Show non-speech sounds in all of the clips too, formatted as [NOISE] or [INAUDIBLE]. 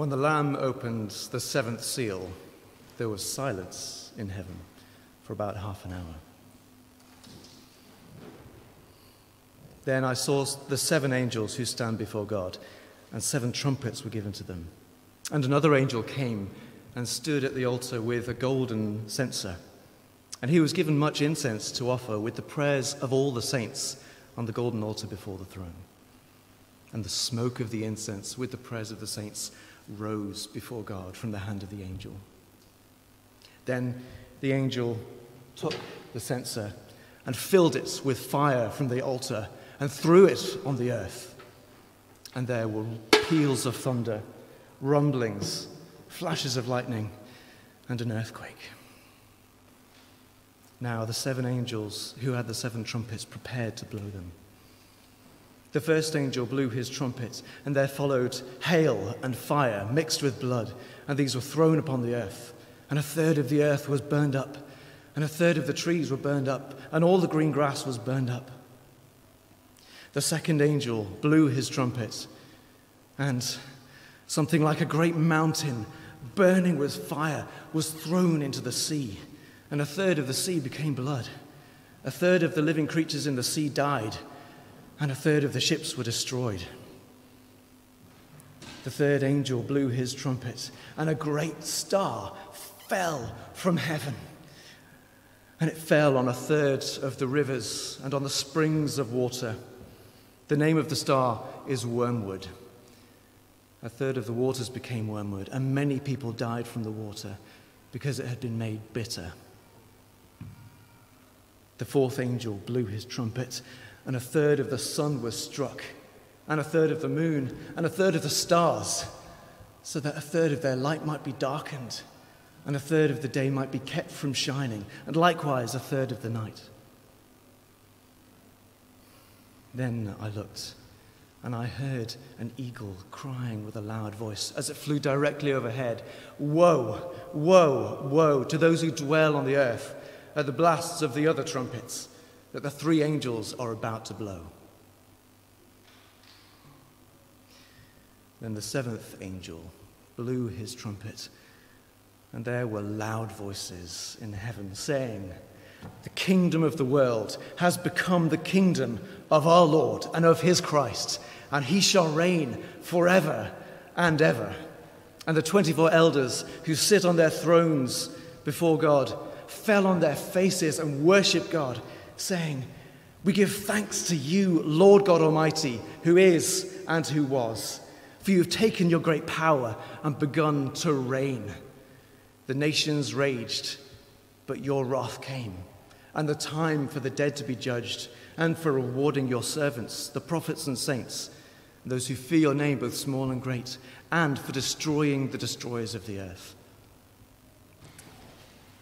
When the Lamb opened the seventh seal, there was silence in heaven for about half an hour. Then I saw the seven angels who stand before God, and seven trumpets were given to them. And another angel came and stood at the altar with a golden censer. And he was given much incense to offer with the prayers of all the saints on the golden altar before the throne. And the smoke of the incense with the prayers of the saints rose before God from the hand of the angel. Then the angel took the censer and filled it with fire from the altar and threw it on the earth. And there were peals of thunder, rumblings, flashes of lightning, and an earthquake. Now the seven angels who had the seven trumpets prepared to blow them. The first angel blew his trumpet, and there followed hail and fire mixed with blood, and these were thrown upon the earth. And a third of the earth was burned up, and a third of the trees were burned up, and all the green grass was burned up. The second angel blew his trumpet, and something like a great mountain burning with fire was thrown into the sea, and a third of the sea became blood. A third of the living creatures in the sea died and a third of the ships were destroyed. The third angel blew his trumpet, and a great star fell from heaven. And it fell on a third of the rivers and on the springs of water. The name of the star is Wormwood. A third of the waters became wormwood, and many people died from the water because it had been made bitter. The fourth angel blew his trumpet and a third of the sun was struck, and a third of the moon, and a third of the stars, so that a third of their light might be darkened, and a third of the day might be kept from shining, and likewise a third of the night. Then I looked, and I heard an eagle crying with a loud voice as it flew directly overhead Woe, woe, woe to those who dwell on the earth at the blasts of the other trumpets that the three angels are about to blow. Then the seventh angel blew his trumpet, and there were loud voices in heaven saying, The kingdom of the world has become the kingdom of our Lord and of his Christ, and he shall reign forever and ever. And the 24 elders who sit on their thrones before God fell on their faces and worshiped God saying, We give thanks to you, Lord God Almighty, who is and who was, for you have taken your great power and begun to reign. The nations raged, but your wrath came, and the time for the dead to be judged, and for rewarding your servants, the prophets and saints, those who fear your name, both small and great, and for destroying the destroyers of the earth.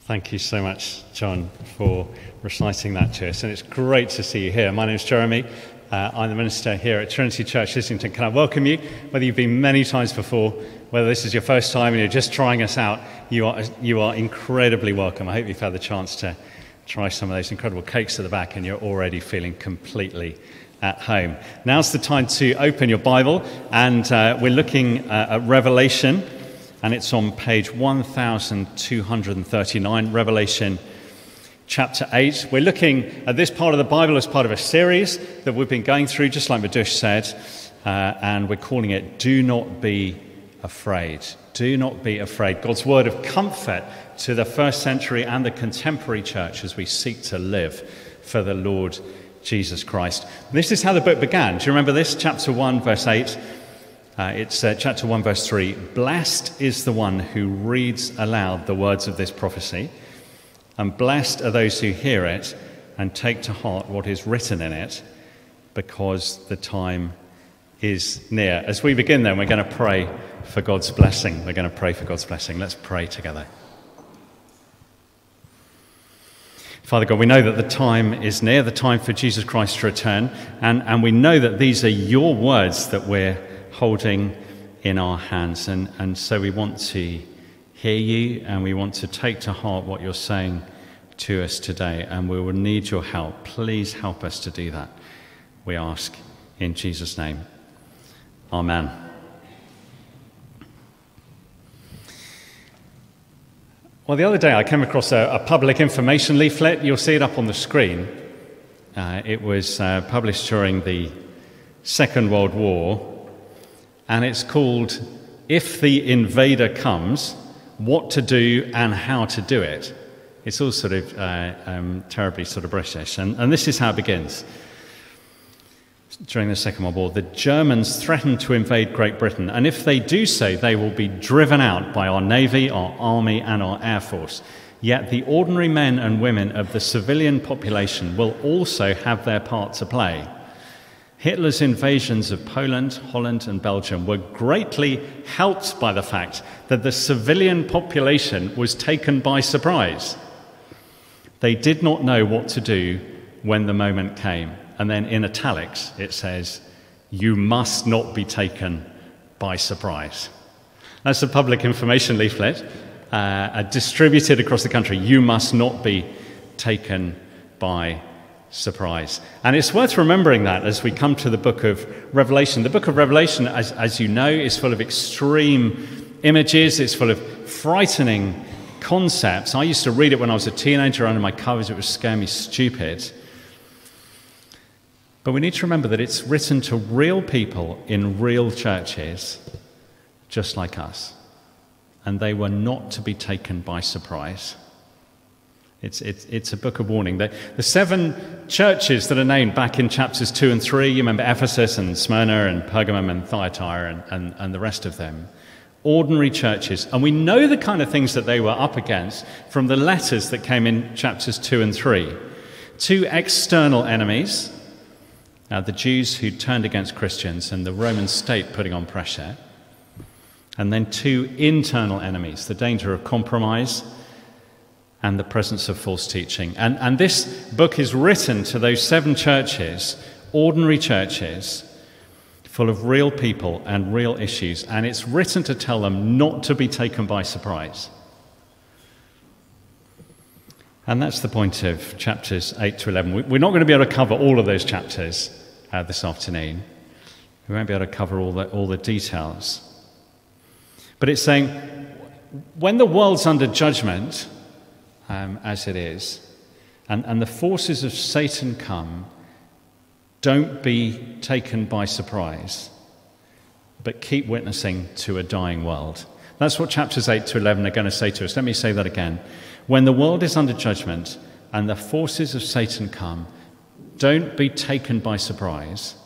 Thank you so much, John, for reciting that to us. And it's great to see you here. My name is Jeremy. Uh, I'm the minister here at Trinity Church Islington. Can I welcome you? Whether you've been many times before, whether this is your first time and you're just trying us out, you are, you are incredibly welcome. I hope you've had the chance to try some of those incredible cakes at the back and you're already feeling completely at home. Now's the time to open your Bible, and uh, we're looking uh, at Revelation and it's on page 1239, Revelation chapter 8. We're looking at this part of the Bible as part of a series that we've been going through, just like Madush said, uh, and we're calling it Do Not Be Afraid. Do not be afraid. God's word of comfort to the first century and the contemporary church as we seek to live for the Lord Jesus Christ. This is how the book began. Do you remember this? Chapter 1, verse 8. Uh, it's uh, chapter 1, verse 3. Blessed is the one who reads aloud the words of this prophecy, and blessed are those who hear it and take to heart what is written in it, because the time is near. As we begin, then, we're going to pray for God's blessing. We're going to pray for God's blessing. Let's pray together. Father God, we know that the time is near, the time for Jesus Christ to return, and, and we know that these are your words that we're holding in our hands. And, and so we want to hear you and we want to take to heart what you're saying to us today. And we will need your help. Please help us to do that. We ask in Jesus' name. Amen. Well, the other day I came across a, a public information leaflet. You'll see it up on the screen. Uh, it was uh, published during the Second World War, and it's called If the Invader Comes What to Do and How to Do It. It's all sort of uh, um, terribly sort of British, and, and this is how it begins during the Second World War, the Germans threatened to invade Great Britain, and if they do so, they will be driven out by our navy, our army, and our air force. Yet the ordinary men and women of the civilian population will also have their part to play. Hitler's invasions of Poland, Holland, and Belgium were greatly helped by the fact that the civilian population was taken by surprise. They did not know what to do when the moment came. And then in italics, it says, You must not be taken by surprise. That's a public information leaflet uh, distributed across the country. You must not be taken by surprise. And it's worth remembering that as we come to the book of Revelation. The book of Revelation, as, as you know, is full of extreme images, it's full of frightening concepts. I used to read it when I was a teenager under my covers, it would scare me stupid. But we need to remember that it's written to real people in real churches, just like us. And they were not to be taken by surprise. It's, it's, it's a book of warning. The, the seven churches that are named back in chapters 2 and 3, you remember Ephesus and Smyrna and Pergamum and Thyatira and, and, and the rest of them. Ordinary churches. And we know the kind of things that they were up against from the letters that came in chapters 2 and 3. Two external enemies, uh, the Jews who turned against Christians and the Roman state putting on pressure. And then two internal enemies the danger of compromise and the presence of false teaching. And, and this book is written to those seven churches, ordinary churches, full of real people and real issues. And it's written to tell them not to be taken by surprise. And that's the point of chapters 8 to 11. We're not going to be able to cover all of those chapters uh, this afternoon. We won't be able to cover all the, all the details. But it's saying when the world's under judgment, um, as it is, and, and the forces of Satan come, don't be taken by surprise, but keep witnessing to a dying world. That's what chapters 8 to 11 are going to say to us. Let me say that again. When the world is under judgment and the forces of Satan come, don't be taken by surprise,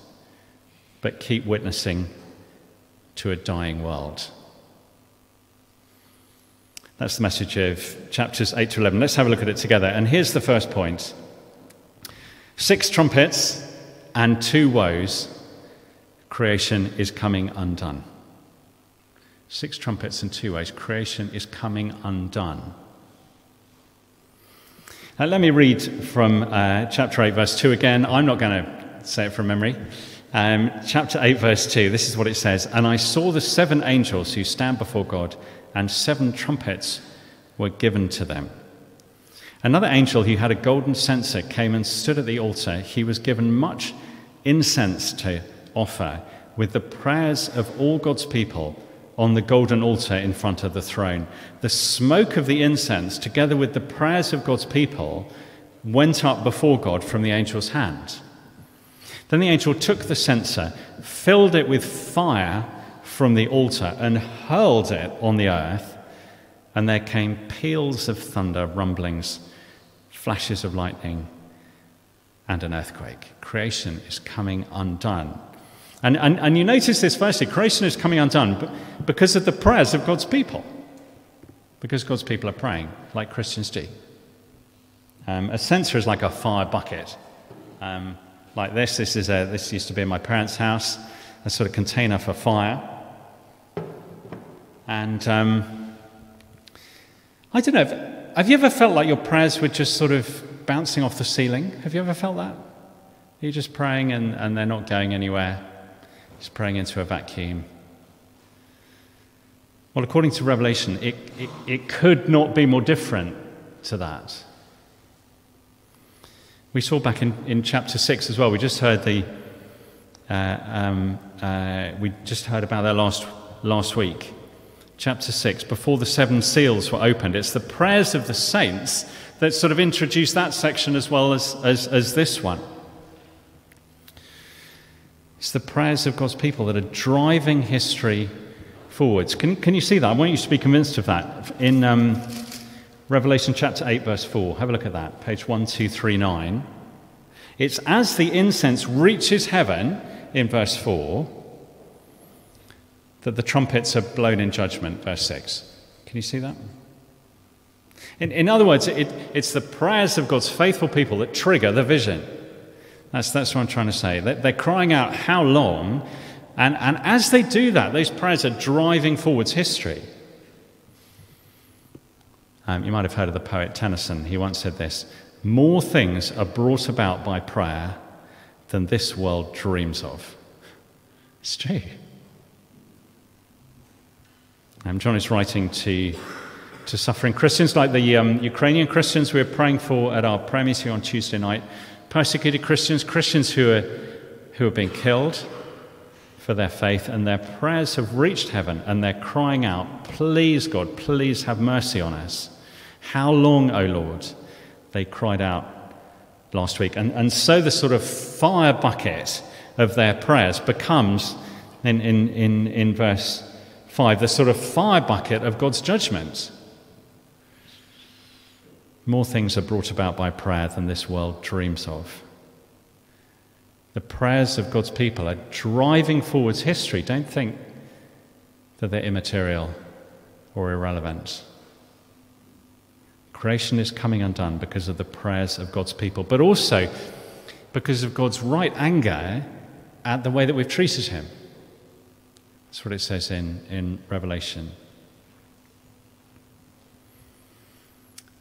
but keep witnessing to a dying world. That's the message of chapters 8 to 11. Let's have a look at it together. And here's the first point Six trumpets and two woes, creation is coming undone. Six trumpets and two woes, creation is coming undone. Uh, let me read from uh, chapter 8, verse 2 again. I'm not going to say it from memory. Um, chapter 8, verse 2, this is what it says And I saw the seven angels who stand before God, and seven trumpets were given to them. Another angel who had a golden censer came and stood at the altar. He was given much incense to offer with the prayers of all God's people on the golden altar in front of the throne. The smoke of the incense, together with the prayers of God's people, went up before God from the angel's hand. Then the angel took the censer, filled it with fire from the altar, and hurled it on the earth. And there came peals of thunder, rumblings, flashes of lightning, and an earthquake. Creation is coming undone and, and, and you notice this firstly creation is coming undone because of the prayers of God's people. Because God's people are praying, like Christians do. Um, a censer is like a fire bucket. Um, like this, this, is a, this used to be in my parents' house, a sort of container for fire. And um, I don't know, have you ever felt like your prayers were just sort of bouncing off the ceiling? Have you ever felt that? You're just praying and, and they're not going anywhere. just praying into a vacuum. Well, according to Revelation, it, it, it could not be more different to that. We saw back in, in chapter 6 as well, we just heard the, uh, um, uh, we just heard about that last, last week. Chapter 6, before the seven seals were opened. It's the prayers of the saints that sort of introduce that section as well as, as, as this one. It's the prayers of God's people that are driving history forwards. Can, can you see that? I want you to be convinced of that. In um, Revelation chapter 8, verse 4, have a look at that, page 1239. It's as the incense reaches heaven, in verse 4, that the trumpets are blown in judgment, verse 6. Can you see that? In, in other words, it, it's the prayers of God's faithful people that trigger the vision. That's, that's what I'm trying to say. They're, crying out, How long? And, and as they do that, those prayers are driving forwards history. Um, you might have heard of the poet Tennyson. He once said this More things are brought about by prayer than this world dreams of. It's true. Um, John is writing to, to suffering Christians like the um, Ukrainian Christians we were praying for at our prayer meeting on Tuesday night persecuted Christians, Christians who are, who are being killed for their faith, and their prayers have reached heaven, and they're crying out, Please, God, please have mercy on us. How long, O Lord? They cried out last week. And, and so the sort of fire bucket of their prayers becomes, in, in, in, in verse 5, the sort of fire bucket of God's judgment. More things are brought about by prayer than this world dreams of. The prayers of God's people are driving forwards history. Don't think that they're immaterial or irrelevant. Creation is coming undone because of the prayers of God's people, but also because of God's right anger at the way that we've treated him. That's what it says in, in Revelation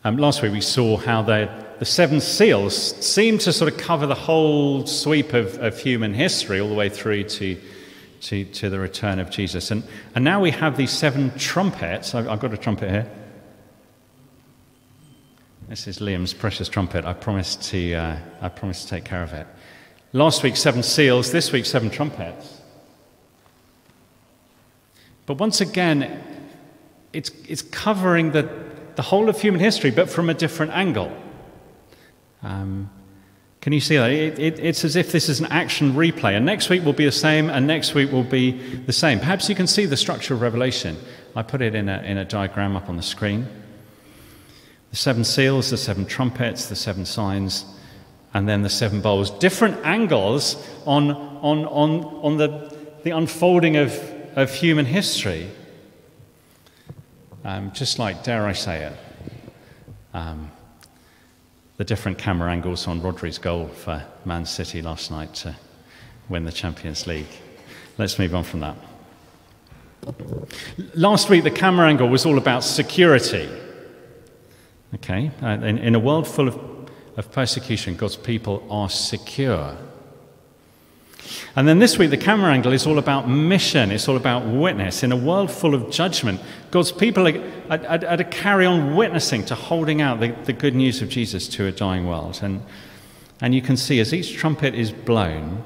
Um, last week we saw how the, the seven seals seem to sort of cover the whole sweep of, of human history all the way through to, to, to the return of Jesus. And, and now we have these seven trumpets. I've, I've got a trumpet here. This is Liam's precious trumpet. I promised to, uh, I promised to take care of it. Last week, seven seals. This week, seven trumpets. But once again, it's, it's covering the, the whole of human history, but from a different angle. Um, can you see that? It, it, it's as if this is an action replay, and next week will be the same, and next week will be the same. Perhaps you can see the structure of Revelation. I put it in a, in a diagram up on the screen. The seven seals, the seven trumpets, the seven signs, and then the seven bowls. Different angles on, on, on, on the, the unfolding of, of human history. Um, just like, dare I say it, um, the different camera angles on Rodri's goal for Man City last night to win the Champions League. Let's move on from that. Last week, the camera angle was all about security. Okay, uh, in, in a world full of, of persecution, God's people are secure. And then this week, the camera angle is all about mission, it's all about witness. In a world full of judgment, God's people are, are, are to carry on witnessing, to holding out the, the good news of Jesus to a dying world. And, and you can see as each trumpet is blown,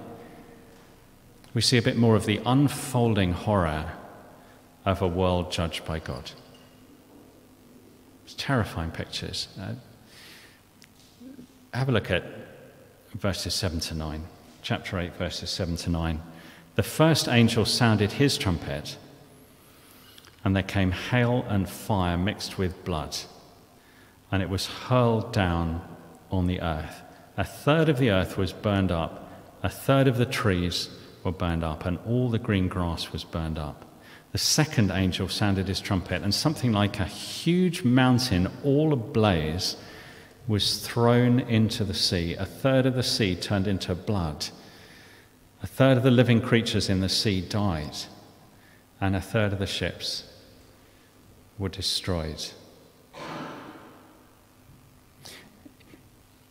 we see a bit more of the unfolding horror of a world judged by God. It's terrifying pictures. Uh, have a look at verses 7 to 9 chapter 8, verses 7 to 9. The first angel sounded his trumpet, and there came hail and fire mixed with blood, and it was hurled down on the earth. A third of the earth was burned up, a third of the trees were burned up, and all the green grass was burned up. The second angel sounded his trumpet, and something like a huge mountain, all ablaze, was thrown into the sea. A third of the sea turned into blood. A third of the living creatures in the sea died. And a third of the ships were destroyed.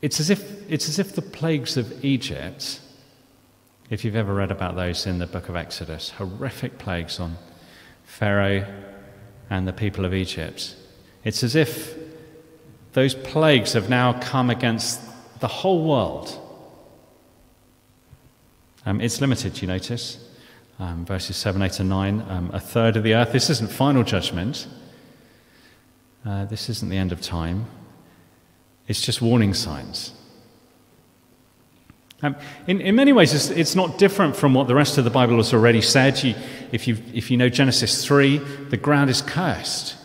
It's as if, it's as if the plagues of Egypt, if you've ever read about those in the book of Exodus, horrific plagues on Pharaoh and the people of Egypt, it's as if those plagues have now come against the whole world. Um, it's limited, you notice. um, verses 7, 8, and 9, um, a third of the earth. This isn't final judgment. Uh, this isn't the end of time. It's just warning signs. Um, in, in many ways, it's, it's, not different from what the rest of the Bible has already said. You, if, you, if you know Genesis 3, the ground is cursed.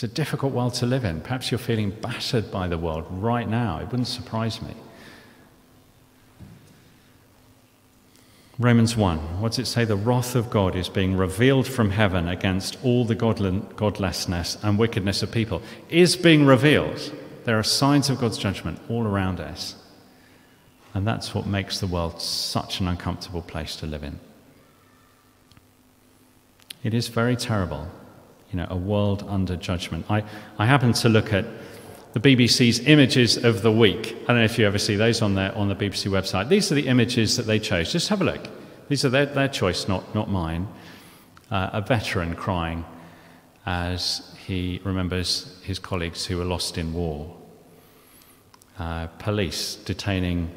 It's a difficult world to live in. Perhaps you're feeling battered by the world right now. It wouldn't surprise me. Romans 1, what does it say? The wrath of God is being revealed from heaven against all the godlessness and wickedness of people. Is being revealed. There are signs of God's judgment all around us. And that's what makes the world such an uncomfortable place to live in. It is very terrible, you know, a world under judgment. I, I happened to look at the BBC's images of the week. I don't know if you ever see those on, their, on the BBC website. These are the images that they chose. Just have a look. These are their, their choice, not, not mine. Uh, a veteran crying as he remembers his colleagues who were lost in war. Uh, police detaining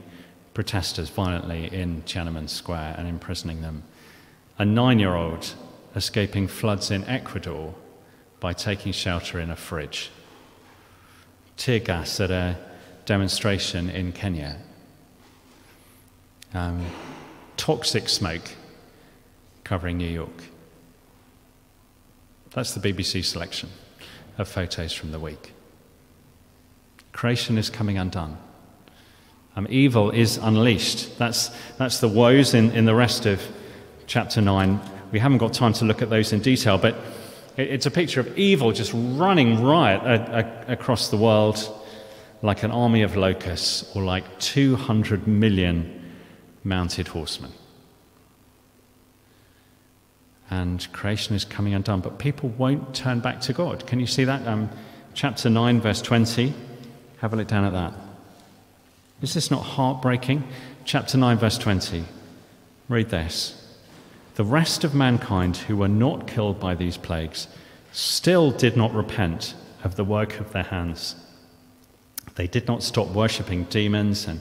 protesters violently in Tiananmen Square and imprisoning them. A nine year old escaping floods in Ecuador by taking shelter in a fridge tear gas at a demonstration in Kenya, um, toxic smoke covering New York. That's the BBC selection of photos from the week. Creation is coming undone. Um, evil is unleashed. That's, that's the woes in, in the rest of chapter 9. We haven't got time to look at those in detail, but it's a picture of evil just running riot across the world like an army of locusts or like 200 million mounted horsemen. And creation is coming undone, but people won't turn back to God. Can you see that? Um, chapter 9, verse 20. Have a look down at that. Is this not heartbreaking? Chapter 9, verse 20. Read this. The rest of mankind who were not killed by these plagues still did not repent of the work of their hands. They did not stop worshipping demons and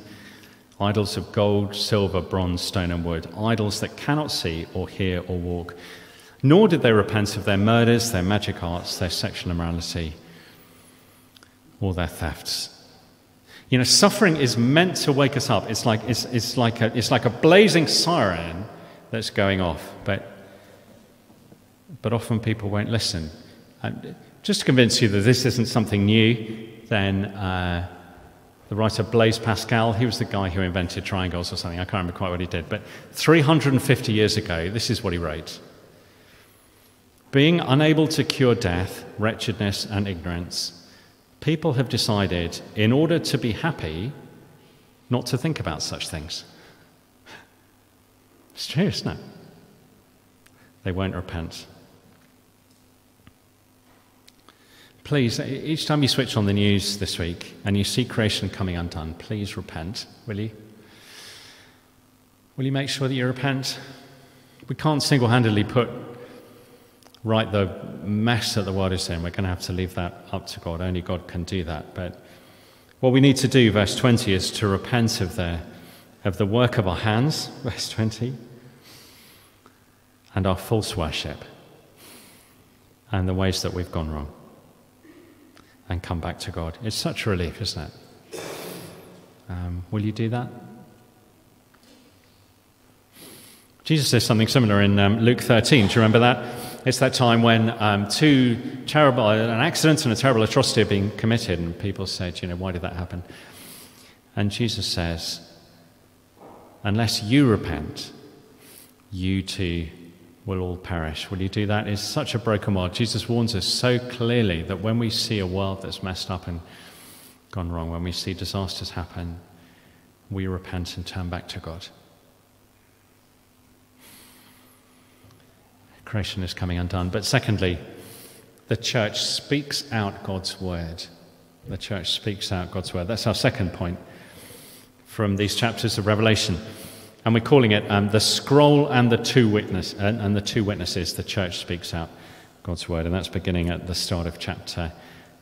idols of gold, silver, bronze, stone, and wood, idols that cannot see or hear or walk. Nor did they repent of their murders, their magic arts, their sexual immorality, or their thefts. You know, suffering is meant to wake us up. It's like, it's, it's like, a, it's like a blazing siren that's going off. But, but often people won't listen. Just to convince you that this isn't something new, then uh, the writer Blaise Pascal, he was the guy who invented triangles or something. I can't remember quite what he did. But 350 years ago, this is what he wrote Being unable to cure death, wretchedness, and ignorance, people have decided, in order to be happy, not to think about such things. It's isn't it? They won't repent. Please, each time you switch on the news this week and you see creation coming undone, please repent, will you? Will you make sure that you repent? We can't single handedly put right the mess that the world is in. We're going to have to leave that up to God. Only God can do that. But what we need to do, verse 20, is to repent of the of the work of our hands, [LAUGHS] verse 20, and our false worship, and the ways that we've gone wrong, and come back to God. It's such a relief, isn't it? Um, will you do that? Jesus says something similar in um, Luke 13. Do you remember that? It's that time when um, two terrible, an accident and a terrible atrocity are being committed, and people said, you know, why did that happen? And Jesus says, Unless you repent, you too will all perish. Will you do that? It's such a broken world. Jesus warns us so clearly that when we see a world that's messed up and gone wrong, when we see disasters happen, we repent and turn back to God. Creation is coming undone. But secondly, the church speaks out God's word. The church speaks out God's word. That's our second point from these chapters of Revelation. And we're calling it um, the scroll and the two witness and, and the two witnesses. The church speaks out God's word, and that's beginning at the start of chapter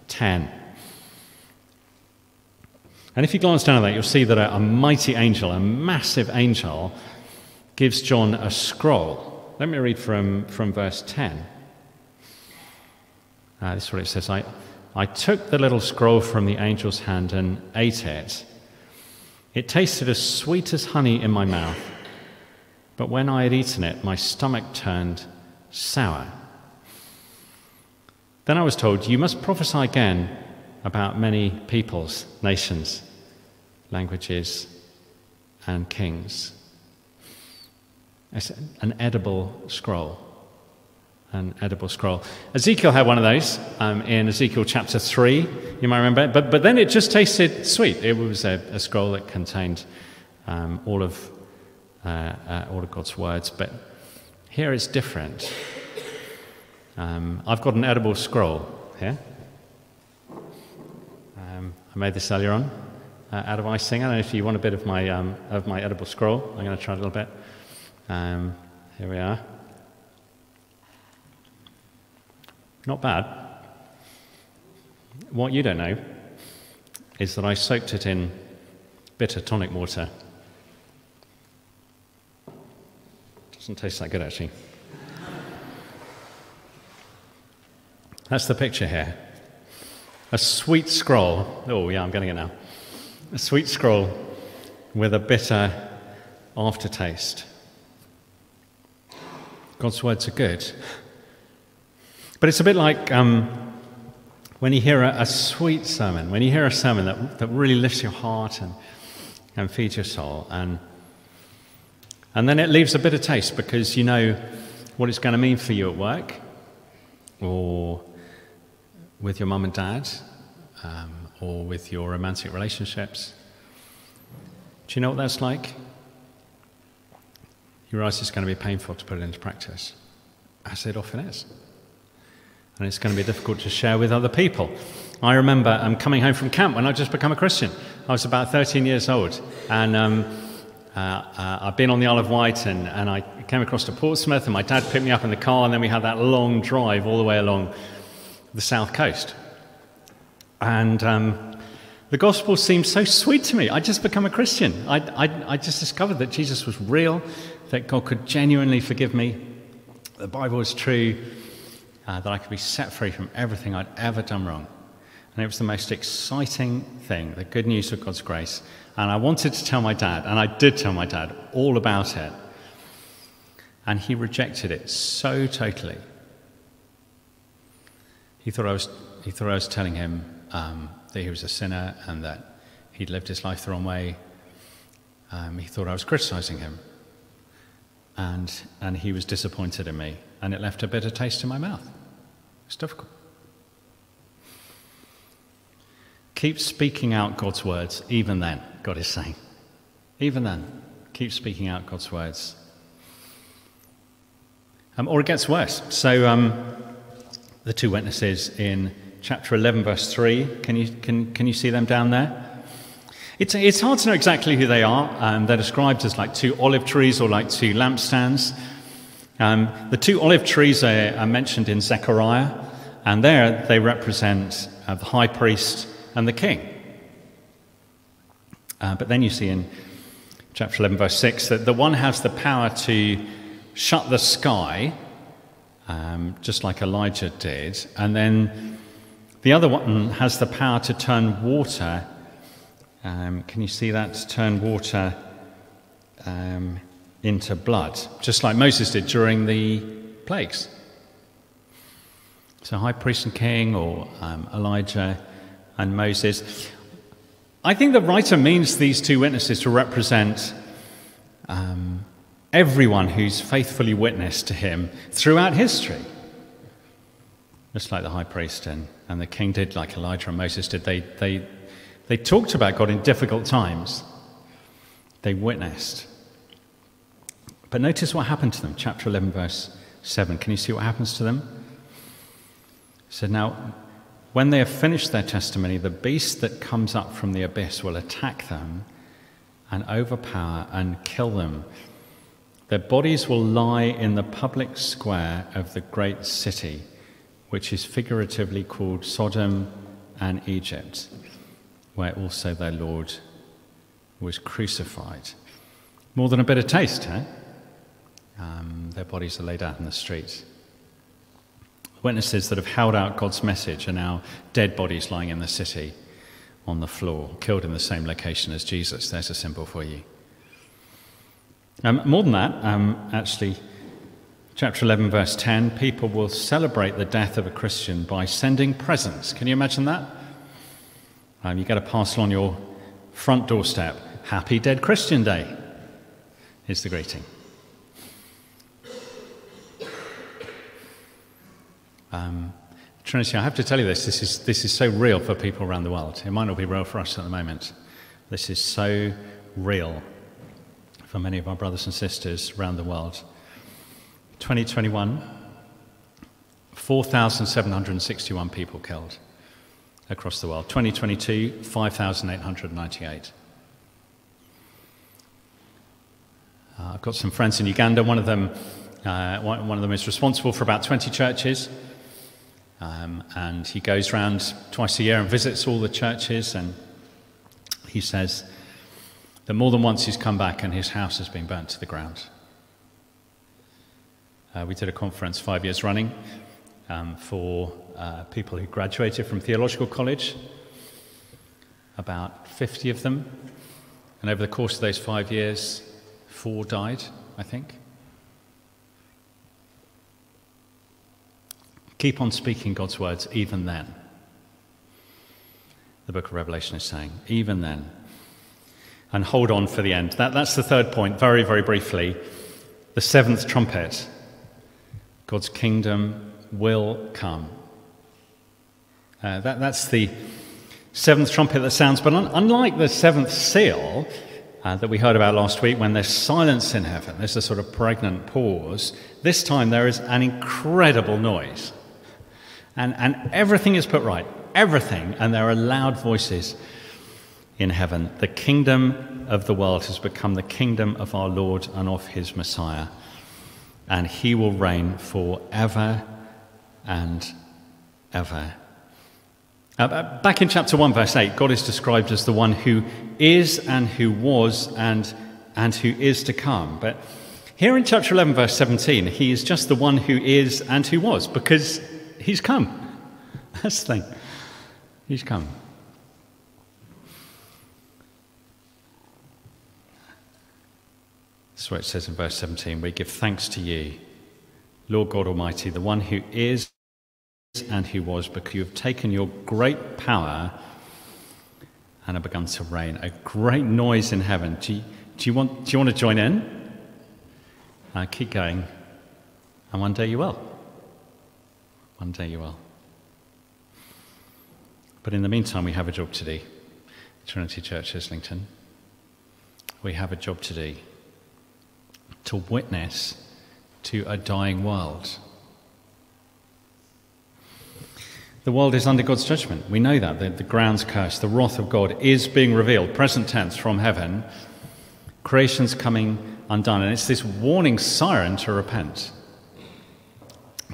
10. And if you glance down at that, you'll see that a, a mighty angel, a massive angel, gives John a scroll. Let me read from, from verse 10. Uh, this is what it says I, I took the little scroll from the angel's hand and ate it. It tasted as sweet as honey in my mouth, but when I had eaten it, my stomach turned sour. Then I was told, You must prophesy again about many peoples, nations, languages, and kings. It's an edible scroll. An edible scroll. Ezekiel had one of those um, in Ezekiel chapter 3, you might remember. But, but then it just tasted sweet. It was a, a scroll that contained um, all, of, uh, uh, all of God's words. But here it's different. Um, I've got an edible scroll here. Um, I made this earlier on uh, out of icing. I don't know if you want a bit of my, um, of my edible scroll. I'm going to try a little bit. Um, here we are. Not bad. What you don't know is that I soaked it in bitter tonic water. Doesn't taste that good, actually. That's the picture here. A sweet scroll. Oh, yeah, I'm getting it now. A sweet scroll with a bitter aftertaste. God's words are good. But it's a bit like um, when you hear a, a, sweet sermon, when you hear a sermon that, that really lifts your heart and, and feeds your soul, and, and then it leaves a bitter taste because you know what it's going to mean for you at work or with your mum and dad um, or with your romantic relationships. Do you know what that's like? You realize it's going to be painful to put it into practice, as it often is. And it's going to be difficult to share with other people. I remember um, coming home from camp when I'd just become a Christian. I was about 13 years old, and um, uh, uh, I'd been on the Isle of Wight, and, and I came across to Portsmouth, and my dad picked me up in the car, and then we had that long drive all the way along the south coast. And um, the gospel seemed so sweet to me. I'd just become a Christian. I, I, I just discovered that Jesus was real, that God could genuinely forgive me, the Bible was true, uh, that I could be set free from everything I'd ever done wrong. And it was the most exciting thing, the good news of God's grace. And I wanted to tell my dad, and I did tell my dad all about it. And he rejected it so totally. He thought I was, he thought I was telling him um, that he was a sinner and that he'd lived his life the wrong way. Um, he thought I was criticizing him. And, and he was disappointed in me. And it left a bitter taste in my mouth. It's difficult. Keep speaking out God's words, even then, God is saying. Even then, keep speaking out God's words. Um, or it gets worse. So, um, the two witnesses in chapter 11, verse 3. Can you, can, can you see them down there? It's, it's hard to know exactly who they are. Um, they're described as like two olive trees or like two lampstands. Um, the two olive trees are, are, mentioned in Zechariah, and there they represent uh, the high priest and the king. Uh, but then you see in chapter 11, verse 6, that the one has the power to shut the sky um, just like Elijah did. And then the other one has the power to turn water. Um, can you see that? Turn water um, into blood, just like Moses did during the plagues. So, high priest and king, or um, Elijah and Moses. I think the writer means these two witnesses to represent um, everyone who's faithfully witnessed to him throughout history. Just like the high priest and, and the king did, like Elijah and Moses did, they, they, they talked about God in difficult times. They witnessed. But notice what happened to them. Chapter 11, verse 7. Can you see what happens to them? It said, Now, when they have finished their testimony, the beast that comes up from the abyss will attack them and overpower and kill them. Their bodies will lie in the public square of the great city, which is figuratively called Sodom and Egypt, where also their Lord was crucified. More than a bit of taste, huh? Um, their bodies are laid out in the streets. Witnesses that have held out God's message are now dead bodies lying in the city on the floor, killed in the same location as Jesus. There's a symbol for you. Um, more than that, um, actually, chapter 11, verse 10 people will celebrate the death of a Christian by sending presents. Can you imagine that? Um, you get a parcel on your front doorstep. Happy Dead Christian Day is the greeting. Um, Trinity, I have to tell you this, this is, this is so real for people around the world. It might not be real for us at the moment. This is so real for many of our brothers and sisters around the world. 2021, 4,761 people killed across the world. 2022, 5,898. Uh, I've got some friends in Uganda. One of them, uh, one, one, of them is responsible for about 20 churches. Um, and he goes around twice a year and visits all the churches. And he says that more than once he's come back and his house has been burnt to the ground. Uh, we did a conference five years running um, for uh, people who graduated from theological college, about 50 of them. And over the course of those five years, four died, I think. Keep on speaking God's words even then. The book of Revelation is saying, even then. And hold on for the end. That, that's the third point, very, very briefly. The seventh trumpet. God's kingdom will come. Uh, that, that's the seventh trumpet that sounds, but un- unlike the seventh seal uh, that we heard about last week, when there's silence in heaven, there's a sort of pregnant pause, this time there is an incredible noise. And, and everything is put right, everything, and there are loud voices in heaven. The kingdom of the world has become the kingdom of our Lord and of his Messiah, and he will reign forever and ever. Uh, back in chapter 1, verse 8, God is described as the one who is and who was and, and who is to come. But here in chapter 11, verse 17, he is just the one who is and who was because he's come. That's the thing. He's come. That's what it says in verse 17. We give thanks to you, Lord God Almighty, the one who is and who was, because you have taken your great power and have begun to reign. A great noise in heaven. Do you, do you, want, do you want to join in? Uh, keep going, and one day you will. One day you will. But in the meantime, we have a job to do. Trinity Church Islington. We have a job to do to witness to a dying world. The world is under God's judgment. We know that. The, the ground's cursed. The wrath of God is being revealed, present tense, from heaven. Creation's coming undone. And it's this warning siren to repent.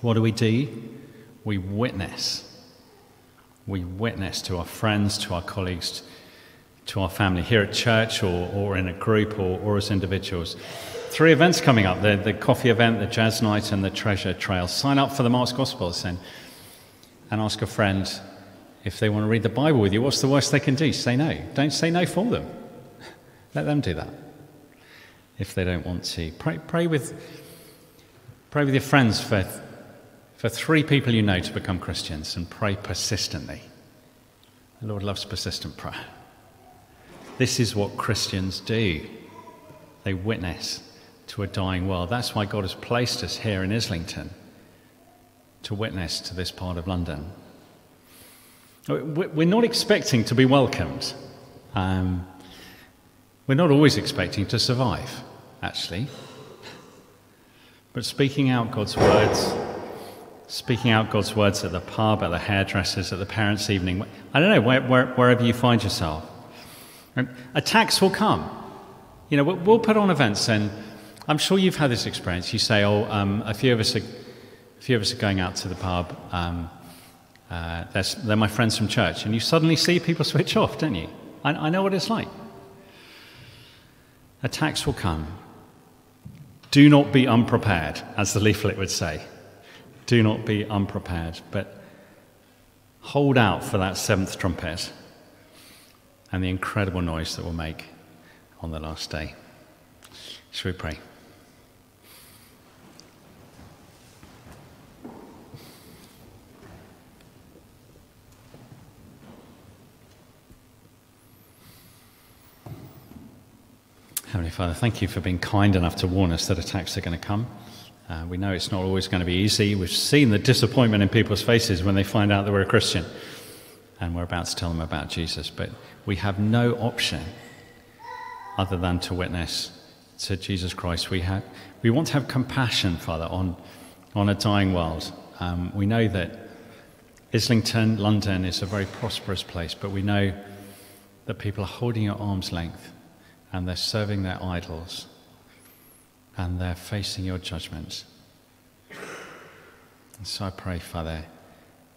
What do we do? We witness. We witness to our friends, to our colleagues, to our family here at church or, or in a group or, or as individuals. Three events coming up the, the coffee event, the jazz night, and the treasure trail. Sign up for the Mark's Gospels then and ask a friend if they want to read the Bible with you. What's the worst they can do? Say no. Don't say no for them. [LAUGHS] Let them do that if they don't want to. Pray, pray, with, pray with your friends for, for three people you know to become Christians and pray persistently. The Lord loves persistent prayer. This is what Christians do. They witness to a dying world. That's why God has placed us here in Islington to witness to this part of London. We're not expecting to be welcomed. Um, we're not always expecting to survive, actually. But speaking out God's words, speaking out God's words at the pub, at the hairdressers, at the parents' evening, I don't know, where, where, wherever you find yourself, attacks will come. You know, we'll put on events, and I'm sure you've had this experience. You say, oh, um, a few of us are a few of us are going out to the pub. Um, uh, they're my friends from church, and you suddenly see people [LAUGHS] switch off, don't you? I, I know what it's like. Attacks will come. Do not be unprepared, as the leaflet would say. Do not be unprepared, but hold out for that seventh trumpet and the incredible noise that will make on the last day. Shall we pray? Heavenly Father, thank you for being kind enough to warn us that attacks are going to come. Uh, we know it's not always going to be easy. We've seen the disappointment in people's faces when they find out that we're a Christian and we're about to tell them about Jesus. But we have no option other than to witness to Jesus Christ. We, have, we want to have compassion, Father, on, on a dying world. Um, we know that Islington, London, is a very prosperous place, but we know that people are holding at arm's length and they're serving their idols and they're facing your judgments. And so I pray, Father,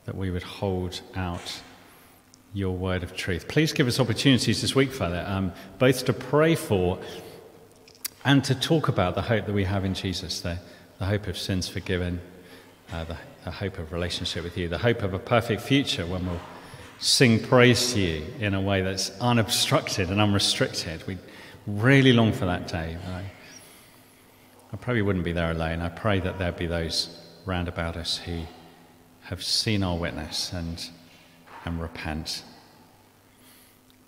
that we would hold out your word of truth. Please give us opportunities this week, Father, um, both to pray for and to talk about the hope that we have in Jesus, the, the hope of sins forgiven, uh, the, the hope of relationship with you, the hope of a perfect future when we'll sing praise to you in a way that's unobstructed and unrestricted. We really long for that day. I, I probably wouldn't be there alone. I pray that there be those round about us who have seen our witness and and repent.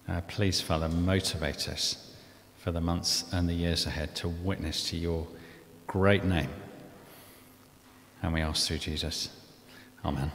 Uh, please, Father, motivate us for the months and the years ahead to witness to your great name. And we ask through Jesus. Amen.